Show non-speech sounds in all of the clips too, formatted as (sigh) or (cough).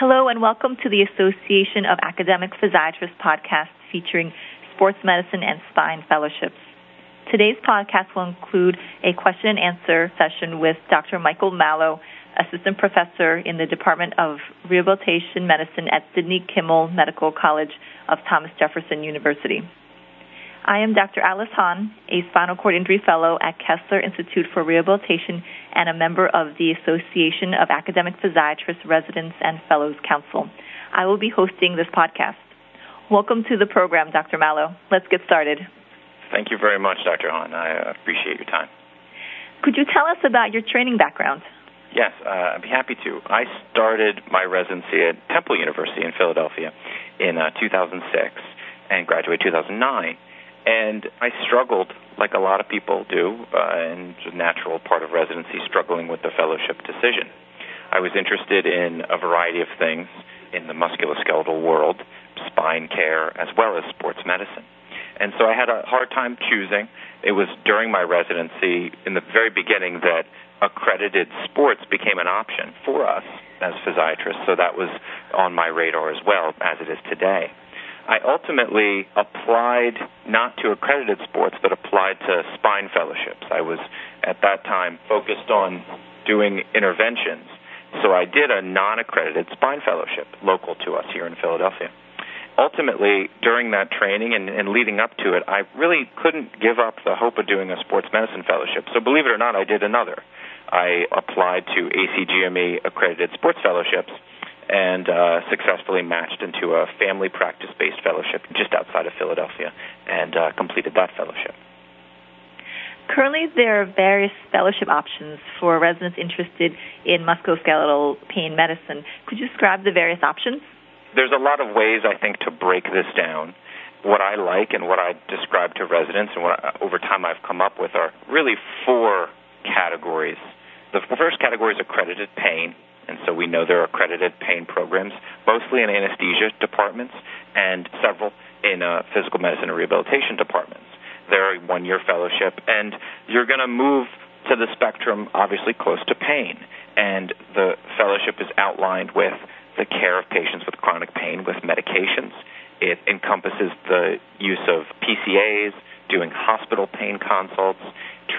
Hello and welcome to the Association of Academic Physiatrists podcast featuring sports medicine and spine fellowships. Today's podcast will include a question and answer session with Dr. Michael Mallow, assistant professor in the Department of Rehabilitation Medicine at Sidney Kimmel Medical College of Thomas Jefferson University. I am Dr. Alice Hahn, a spinal cord injury fellow at Kessler Institute for Rehabilitation and a member of the Association of Academic Physiatrists Residents and Fellows Council. I will be hosting this podcast. Welcome to the program, Dr. Mallow. Let's get started. Thank you very much, Dr. Hahn. I appreciate your time. Could you tell us about your training background? Yes, uh, I'd be happy to. I started my residency at Temple University in Philadelphia in uh, 2006 and graduated 2009. And I struggled, like a lot of people do, uh, and it's a natural part of residency, struggling with the fellowship decision. I was interested in a variety of things in the musculoskeletal world, spine care, as well as sports medicine. And so I had a hard time choosing. It was during my residency, in the very beginning, that accredited sports became an option for us as physiatrists, so that was on my radar as well, as it is today. I ultimately applied not to accredited sports, but applied to spine fellowships. I was at that time focused on doing interventions, so I did a non accredited spine fellowship local to us here in Philadelphia. Ultimately, during that training and, and leading up to it, I really couldn't give up the hope of doing a sports medicine fellowship. So, believe it or not, I did another. I applied to ACGME accredited sports fellowships and uh, successfully matched into a family practice based fellowship just outside of Philadelphia and uh, completed that fellowship. Currently, there are various fellowship options for residents interested in musculoskeletal pain medicine. Could you describe the various options? There's a lot of ways, I think, to break this down. What I like and what I describe to residents and what I, over time I've come up with are really four categories. The first category is accredited pain, and so we know there are accredited pain programs, mostly in anesthesia departments and several in uh, physical medicine and rehabilitation departments. They're a one year fellowship, and you're going to move to the spectrum, obviously close to pain. And the fellowship is outlined with the care of patients with chronic pain with medications. It encompasses the use of PCAs, doing hospital pain consults,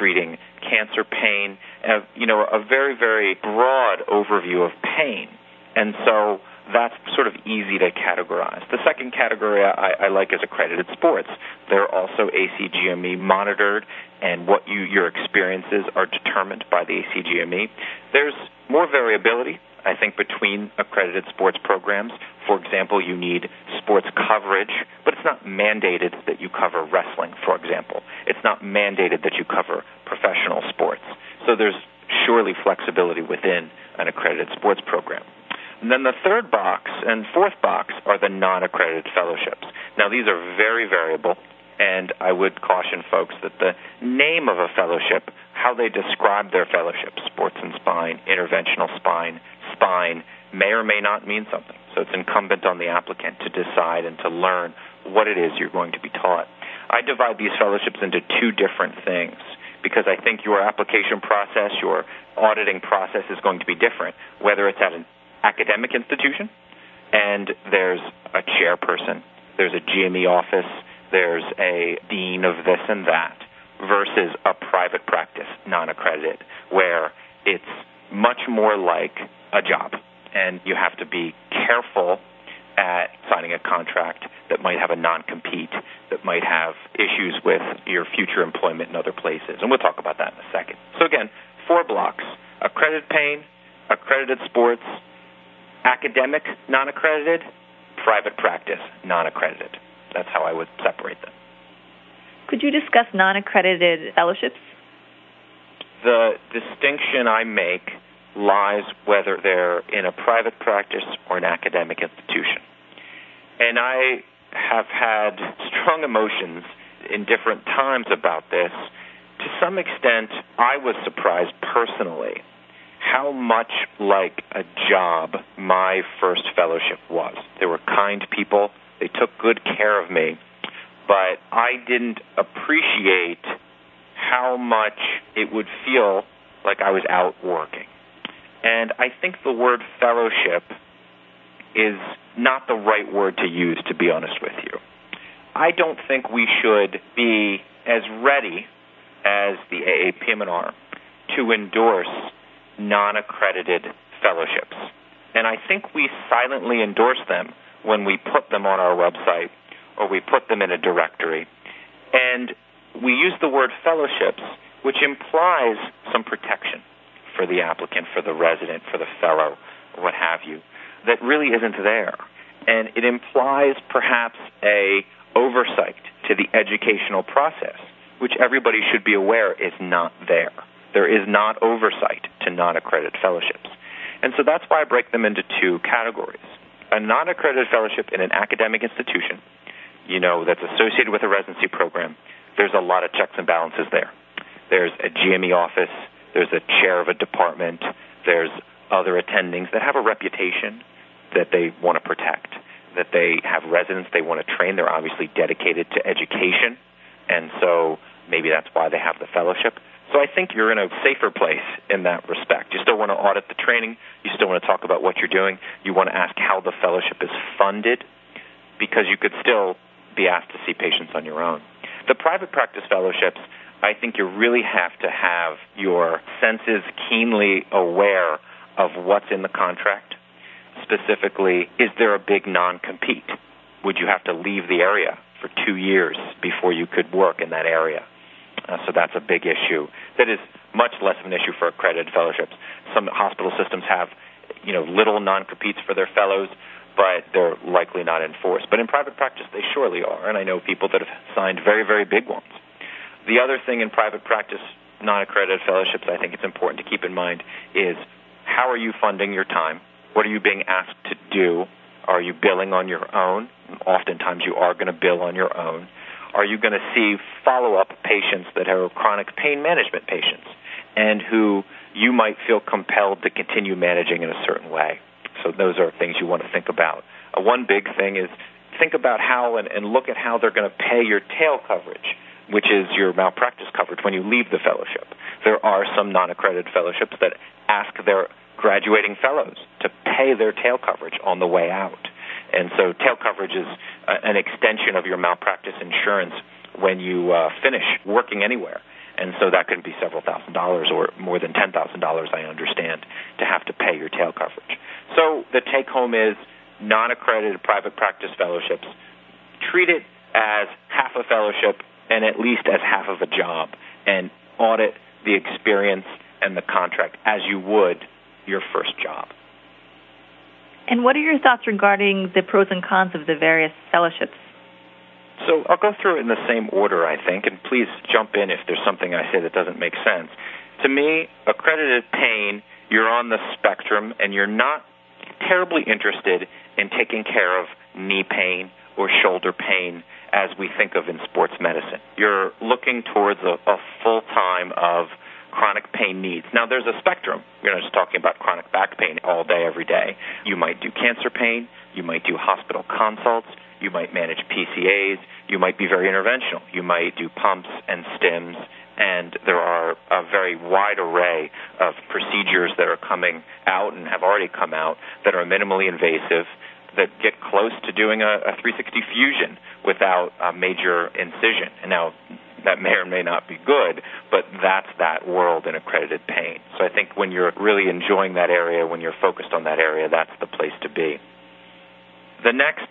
treating cancer pain, uh, you know, a very, very broad overview of pain. And so that's sort of easy to categorize. The second category I, I like is accredited sports. They're also ACGME monitored, and what you, your experiences are determined by the ACGME. There's more variability I think, between accredited sports programs. For example, you need sports coverage, but it's not mandated that you cover wrestling, for example. It's not mandated that you cover professional sports. So there's surely flexibility within an accredited sports program. And then the third box and fourth box are the non accredited fellowships. Now, these are very variable, and I would caution folks that the name of a fellowship, how they describe their fellowship, sports and spine, interventional spine, spine may or may not mean something. So it's incumbent on the applicant to decide and to learn what it is you're going to be taught. I divide these fellowships into two different things because I think your application process, your auditing process is going to be different, whether it's at an academic institution and there's a chairperson, there's a GME office, there's a dean of this and that, versus a private practice, non accredited, where it's much more like a job. And you have to be careful at signing a contract that might have a non compete, that might have issues with your future employment in other places. And we'll talk about that in a second. So, again, four blocks accredited pain, accredited sports, academic non accredited, private practice non accredited. That's how I would separate them. Could you discuss non accredited fellowships? The distinction I make lies whether they're in a private practice or an academic institution. And I have had strong emotions in different times about this. To some extent, I was surprised personally how much like a job my first fellowship was. They were kind people, they took good care of me, but I didn't appreciate how much it would feel like I was out working. And I think the word fellowship is not the right word to use, to be honest with you. I don't think we should be as ready as the AAPM&R to endorse non-accredited fellowships. And I think we silently endorse them when we put them on our website or we put them in a directory. And we use the word fellowships, which implies some protection for the applicant, for the resident, for the fellow, what have you, that really isn't there. And it implies perhaps a oversight to the educational process, which everybody should be aware is not there. There is not oversight to non-accredited fellowships. And so that's why I break them into two categories. A non-accredited fellowship in an academic institution, you know, that's associated with a residency program, there's a lot of checks and balances there. There's a GME office, there's a chair of a department, there's other attendings that have a reputation that they want to protect, that they have residents they want to train. They're obviously dedicated to education, and so maybe that's why they have the fellowship. So I think you're in a safer place in that respect. You still want to audit the training. You still want to talk about what you're doing. You want to ask how the fellowship is funded because you could still be asked to see patients on your own. The private practice fellowships, I think you really have to have your senses keenly aware of what's in the contract. Specifically, is there a big non-compete? Would you have to leave the area for two years before you could work in that area? Uh, so that's a big issue that is much less of an issue for accredited fellowships. Some hospital systems have, you know, little non-competes for their fellows, but they're likely not enforced. But in private practice, they surely are, and I know people that have signed very, very big ones. The other thing in private practice non-accredited fellowships I think it's important to keep in mind is how are you funding your time? What are you being asked to do? Are you billing on your own? Oftentimes you are going to bill on your own are you going to see follow-up patients that are chronic pain management patients and who you might feel compelled to continue managing in a certain way? So those are things you want to think about. Uh, one big thing is think about how and, and look at how they're going to pay your tail coverage, which is your malpractice coverage when you leave the fellowship. There are some non-accredited fellowships that ask their graduating fellows to pay their tail coverage on the way out. And so tail coverage is uh, an extension of your malpractice insurance when you uh, finish working anywhere. And so that can be several thousand dollars or more than $10,000, I understand, to have to pay your tail coverage. So the take home is non accredited private practice fellowships. Treat it as half a fellowship and at least as half of a job and audit the experience and the contract as you would your first job. And what are your thoughts regarding the pros and cons of the various fellowships? So I'll go through it in the same order, I think, and please jump in if there's something I say that doesn't make sense. To me, accredited pain, you're on the spectrum and you're not terribly interested in taking care of knee pain or shoulder pain as we think of in sports medicine. You're looking towards a, a full time of chronic pain needs. Now, there's a spectrum. We're not just talking about chronic back pain all day, every day. You might do cancer pain. You might do hospital consults. You might manage PCAs. You might be very interventional. You might do pumps and stims. And there are a very wide array of procedures that are coming out and have already come out that are minimally invasive, that get close to doing a, a 360 fusion without a major incision. And now, that may or may not be good, but that's that world in accredited pain. So I think when you're really enjoying that area, when you're focused on that area, that's the place to be. The next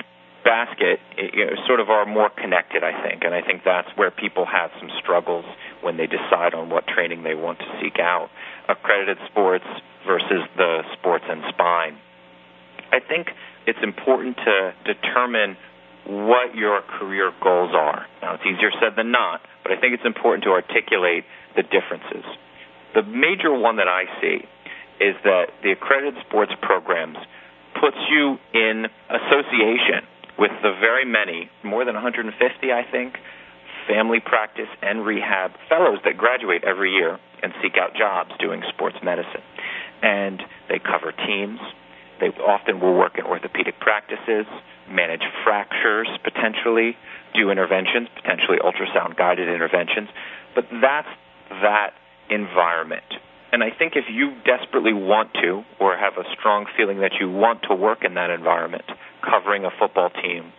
basket you know, sort of are more connected, I think, and I think that's where people have some struggles when they decide on what training they want to seek out. Accredited sports versus the sports and spine. I think it's important to determine what your career goals are. Now, it's easier said than not, but I think it's important to articulate the differences. The major one that I see is that the accredited sports programs puts you in association with the very many, more than 150, I think, family practice and rehab fellows that graduate every year and seek out jobs doing sports medicine. And they cover teams. They often will work in orthopedic practices, manage fractures potentially, do interventions, potentially ultrasound guided interventions. But that's that environment. And I think if you desperately want to, or have a strong feeling that you want to work in that environment, covering a football team,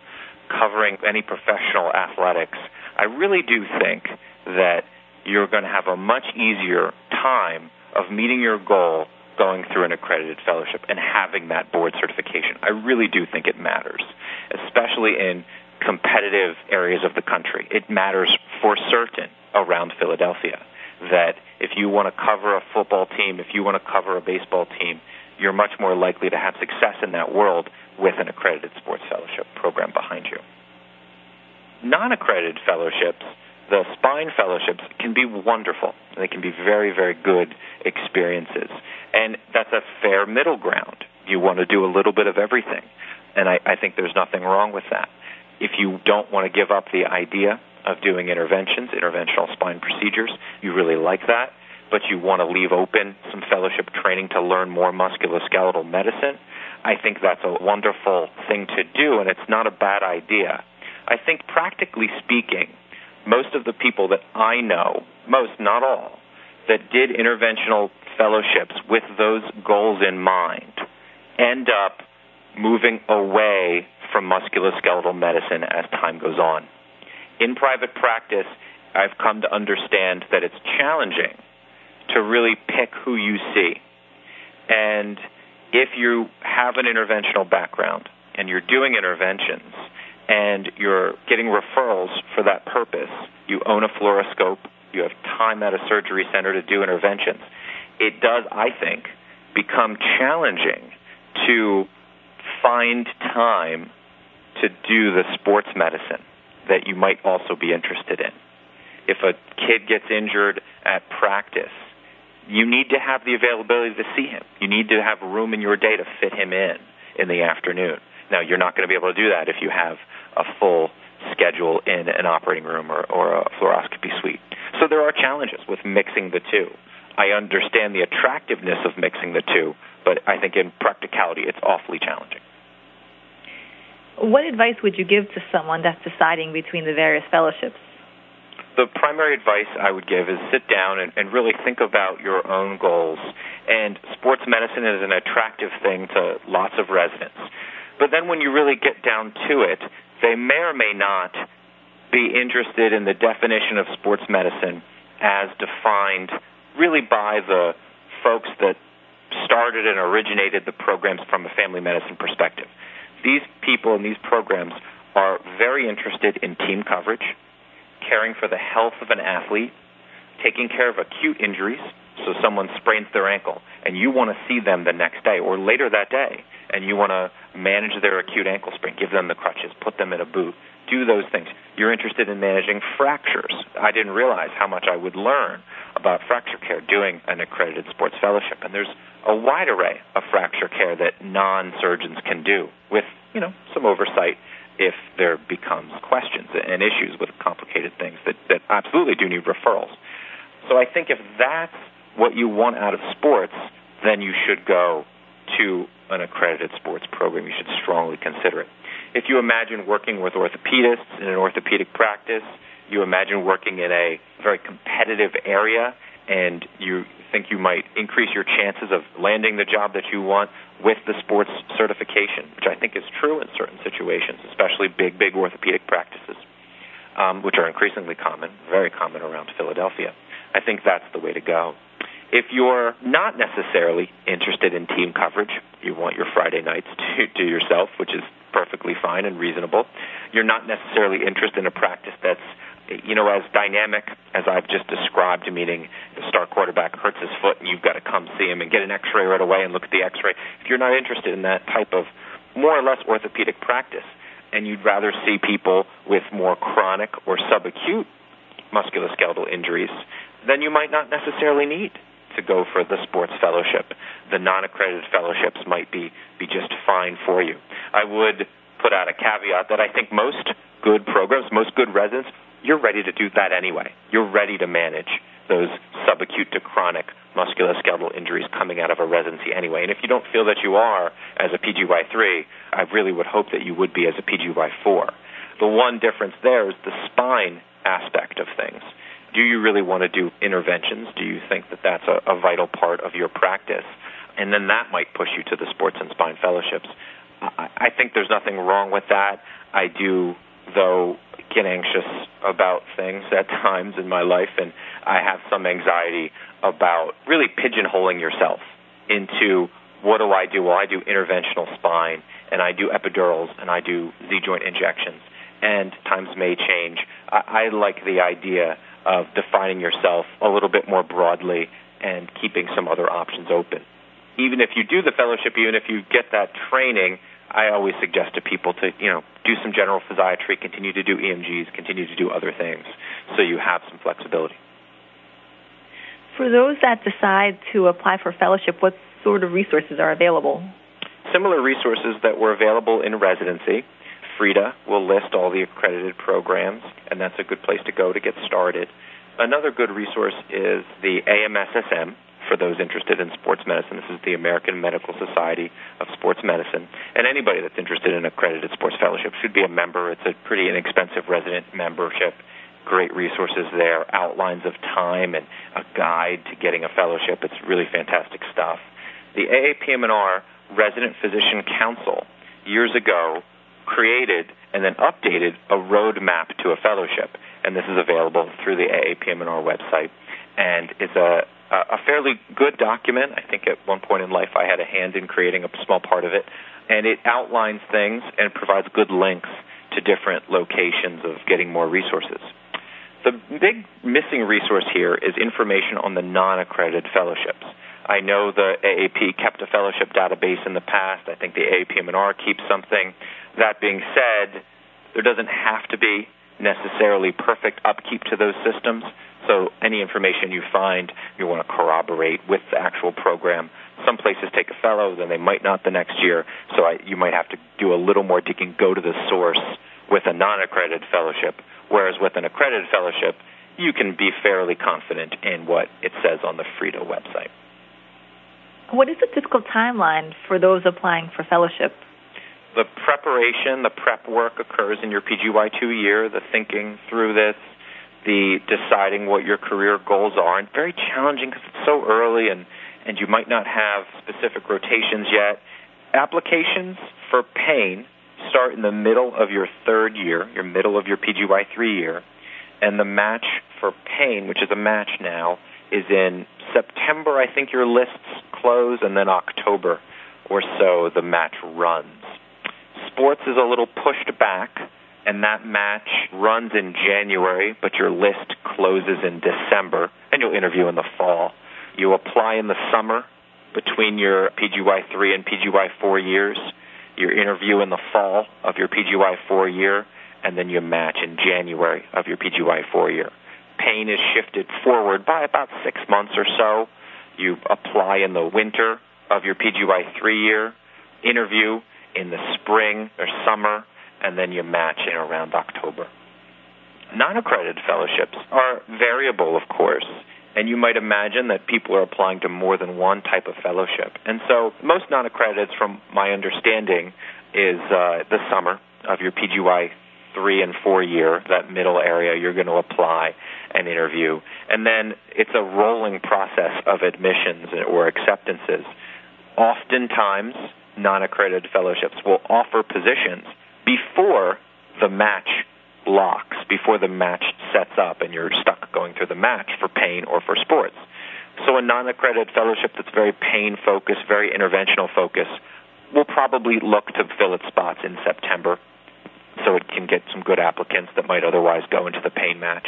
covering any professional athletics, I really do think that you're going to have a much easier time of meeting your goal going through an accredited fellowship and having that board certification. I really do think it matters, especially in competitive areas of the country. It matters for certain around Philadelphia that if you want to cover a football team, if you want to cover a baseball team, you're much more likely to have success in that world with an accredited sports fellowship program behind you. Non accredited fellowships, the spine fellowships, can be wonderful. They can be very, very good experiences. And that's a fair middle ground. You want to do a little bit of everything. And I, I think there's nothing wrong with that. If you don't want to give up the idea of doing interventions, interventional spine procedures. You really like that, but you want to leave open some fellowship training to learn more musculoskeletal medicine. I think that's a wonderful thing to do, and it's not a bad idea. I think, practically speaking, most of the people that I know, most, not all, that did interventional fellowships with those goals in mind end up moving away from musculoskeletal medicine as time goes on in private practice, I've come to understand that it's challenging to really pick who you see. And if you have an interventional background and you're doing interventions and you're getting referrals for that purpose, you own a fluoroscope, you have time at a surgery center to do interventions, it does, I think, become challenging to find time to do the sports medicine that you might also be interested in. If a kid gets injured at practice, you need to have the availability to see him. You need to have room in your day to fit him in in the afternoon. Now, you're not going to be able to do that if you have a full schedule in an operating room or, or a fluoroscopy suite. So there are challenges with mixing the two. I understand the attractiveness of mixing the two, but I think in practicality it's awfully challenging. What advice would you give to someone that's deciding between the various fellowships? The primary advice I would give is sit down and, and really think about your own goals. And sports medicine is an attractive thing to lots of residents. But then when you really get down to it, they may or may not be interested in the definition of sports medicine as defined really by the folks that started and originated the programs from a family medicine perspective these people and these programs are very interested in team coverage, caring for the health of an athlete, taking care of acute injuries. So someone sprains their ankle and you want to see them the next day or later that day and you want to manage their acute ankle sprain, give them the crutches, put them in a boot, do those things. You're interested in managing fractures. I didn't realize how much I would learn about fracture care doing an accredited sports fellowship. And there's a wide array of fracture care that non-surgeons can do with, you know, some oversight if there becomes questions and issues with complicated things that, that absolutely do need referrals. So I think if that's what you want out of sports, then you should go to an accredited sports program. You should strongly consider it. If you imagine working with orthopedists in an orthopedic practice, you imagine working in a very competitive area and you think you might increase your chances of landing the job that you want with the sports certification, which I think is true in certain situations, especially big, big orthopedic practices, um, which are increasingly common, very common around Philadelphia. I think that's the way to go. If you're not necessarily interested in team coverage, you want your Friday nights (laughs) to, to yourself, which is perfectly fine and reasonable. You're not necessarily interested in a practice that's you know, as dynamic as I've just described, meaning the star quarterback hurts his foot and you've got to come see him and get an x-ray right away and look at the x-ray. If you're not interested in that type of more or less orthopedic practice and you'd rather see people with more chronic or subacute musculoskeletal injuries, then you might not necessarily need to go for the sports fellowship. The non-accredited fellowships might be, be just fine for you. I would put out a caveat that I think most good programs, most good residents you're ready to do that anyway. You're ready to manage those subacute to chronic musculoskeletal injuries coming out of a residency anyway. And if you don't feel that you are as a PGY3, I really would hope that you would be as a PGY4. The one difference there is the spine aspect of things. do you really want to do interventions? Do you think that that's a, a vital part of your practice? And then that might push you to the sports and spine fellowships. I, I think there's nothing wrong with that. I do, though, get anxious about things at (laughs) times in my life, and I have some anxiety about really pigeonholing yourself into what do I do? Well, I do interventional spine, and I do epidurals, and I do Z joint injections. And times may change. I, I like the idea of defining yourself a little bit more broadly and keeping some other options open. Even if you do the fellowship, even if you get that training, I always suggest to people to, you know, do some general physiatry, continue to do EMGs, continue to do other things so you have some flexibility. For those that decide to apply for fellowship, what sort of resources are available? Similar resources that were available in residency. FREIDA will list all the accredited programs, and that's a good place to go to get started. Another good resource is the AMSSM, for those interested in sports medicine. This is the American Medical Society of Sports Medicine. And anybody that's interested in accredited sports fellowship should be a member. It's a pretty inexpensive resident membership. Great resources there, outlines of time, and a guide to getting a fellowship. It's really fantastic stuff. The AAPM&R Resident Physician Council years ago created and then updated a roadmap to a fellowship, and this is available through the AAPM&R website. And it's a a fairly good document. I think at one point in life I had a hand in creating a small part of it, and it outlines things and provides good links to different locations of getting more resources. The big missing resource here is information on the non-accredited fellowships. I know the AAP kept a fellowship database in the past. I think the AAPM&R keeps something. That being said, there doesn't have to be necessarily perfect upkeep to those systems. So any information you find, you want to corroborate with the actual program. Some places take a fellow, then they might not the next year. So I, you might have to do a little more digging, go to the source with a non-accredited fellowship. Whereas with an accredited fellowship, you can be fairly confident in what it says on the FREIDA website. What is the typical timeline for those applying for fellowship? The preparation, the prep work occurs in your PGY2 year, the thinking through this, the deciding what your career goals are, and very challenging because it's so early and, and you might not have specific rotations yet. Applications for pain start in the middle of your third year, your middle of your PGY3 year, and the match for pain, which is a match now, is in September. I think your lists close, and then October or so the match runs. Sports is a little pushed back and that match runs in January, but your list closes in December, and you'll interview in the fall. You apply in the summer between your PGY 3 and PGY 4 years. You interview in the fall of your PGY 4 year, and then you match in January of your PGY 4 year. Pain is shifted forward by about six months or so. You apply in the winter of your PGY 3 year, interview in the spring or summer and then you match in around October. Non-accredited fellowships are variable, of course, and you might imagine that people are applying to more than one type of fellowship. And so most non-accrediteds, from my understanding, is uh, the summer of your PGY three and four year, that middle area, you're going to apply and interview. And then it's a rolling process of admissions or acceptances. Oftentimes, non-accredited fellowships will offer positions before the match locks, before the match sets up and you're stuck going through the match for pain or for sports. So a non-accredited fellowship that's very pain focused, very interventional focused, will probably look to fill its spots in September so it can get some good applicants that might otherwise go into the pain match.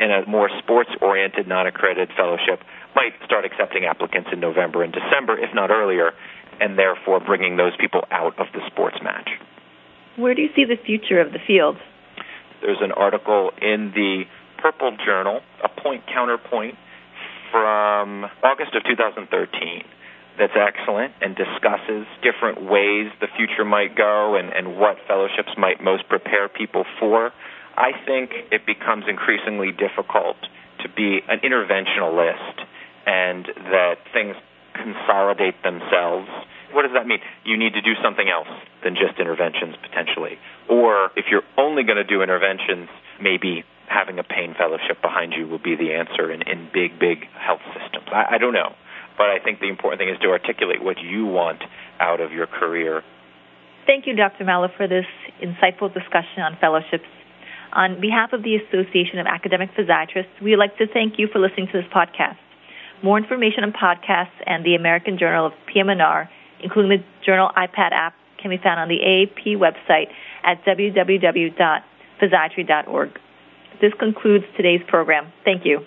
And a more sports oriented non accredited fellowship might start accepting applicants in November and December, if not earlier, and therefore bringing those people out of the sports match. Where do you see the future of the field? There's an article in the Purple Journal, a point counterpoint, from August of 2013 that's excellent and discusses different ways the future might go and, and what fellowships might most prepare people for. I think it becomes increasingly difficult to be an interventionalist and that things consolidate themselves what does that mean? You need to do something else than just interventions potentially. Or if you're only going to do interventions, maybe having a pain fellowship behind you will be the answer in, in big, big health systems. I, I don't know. But I think the important thing is to articulate what you want out of your career. Thank you, Dr. Mallow, for this insightful discussion on fellowships. On behalf of the Association of Academic Physiatrists, we'd like to thank you for listening to this podcast. More information on podcasts and the American Journal of PM&R, including the journal iPad app, can be found on the AAP website at www.physiatry.org. This concludes today's program. Thank you.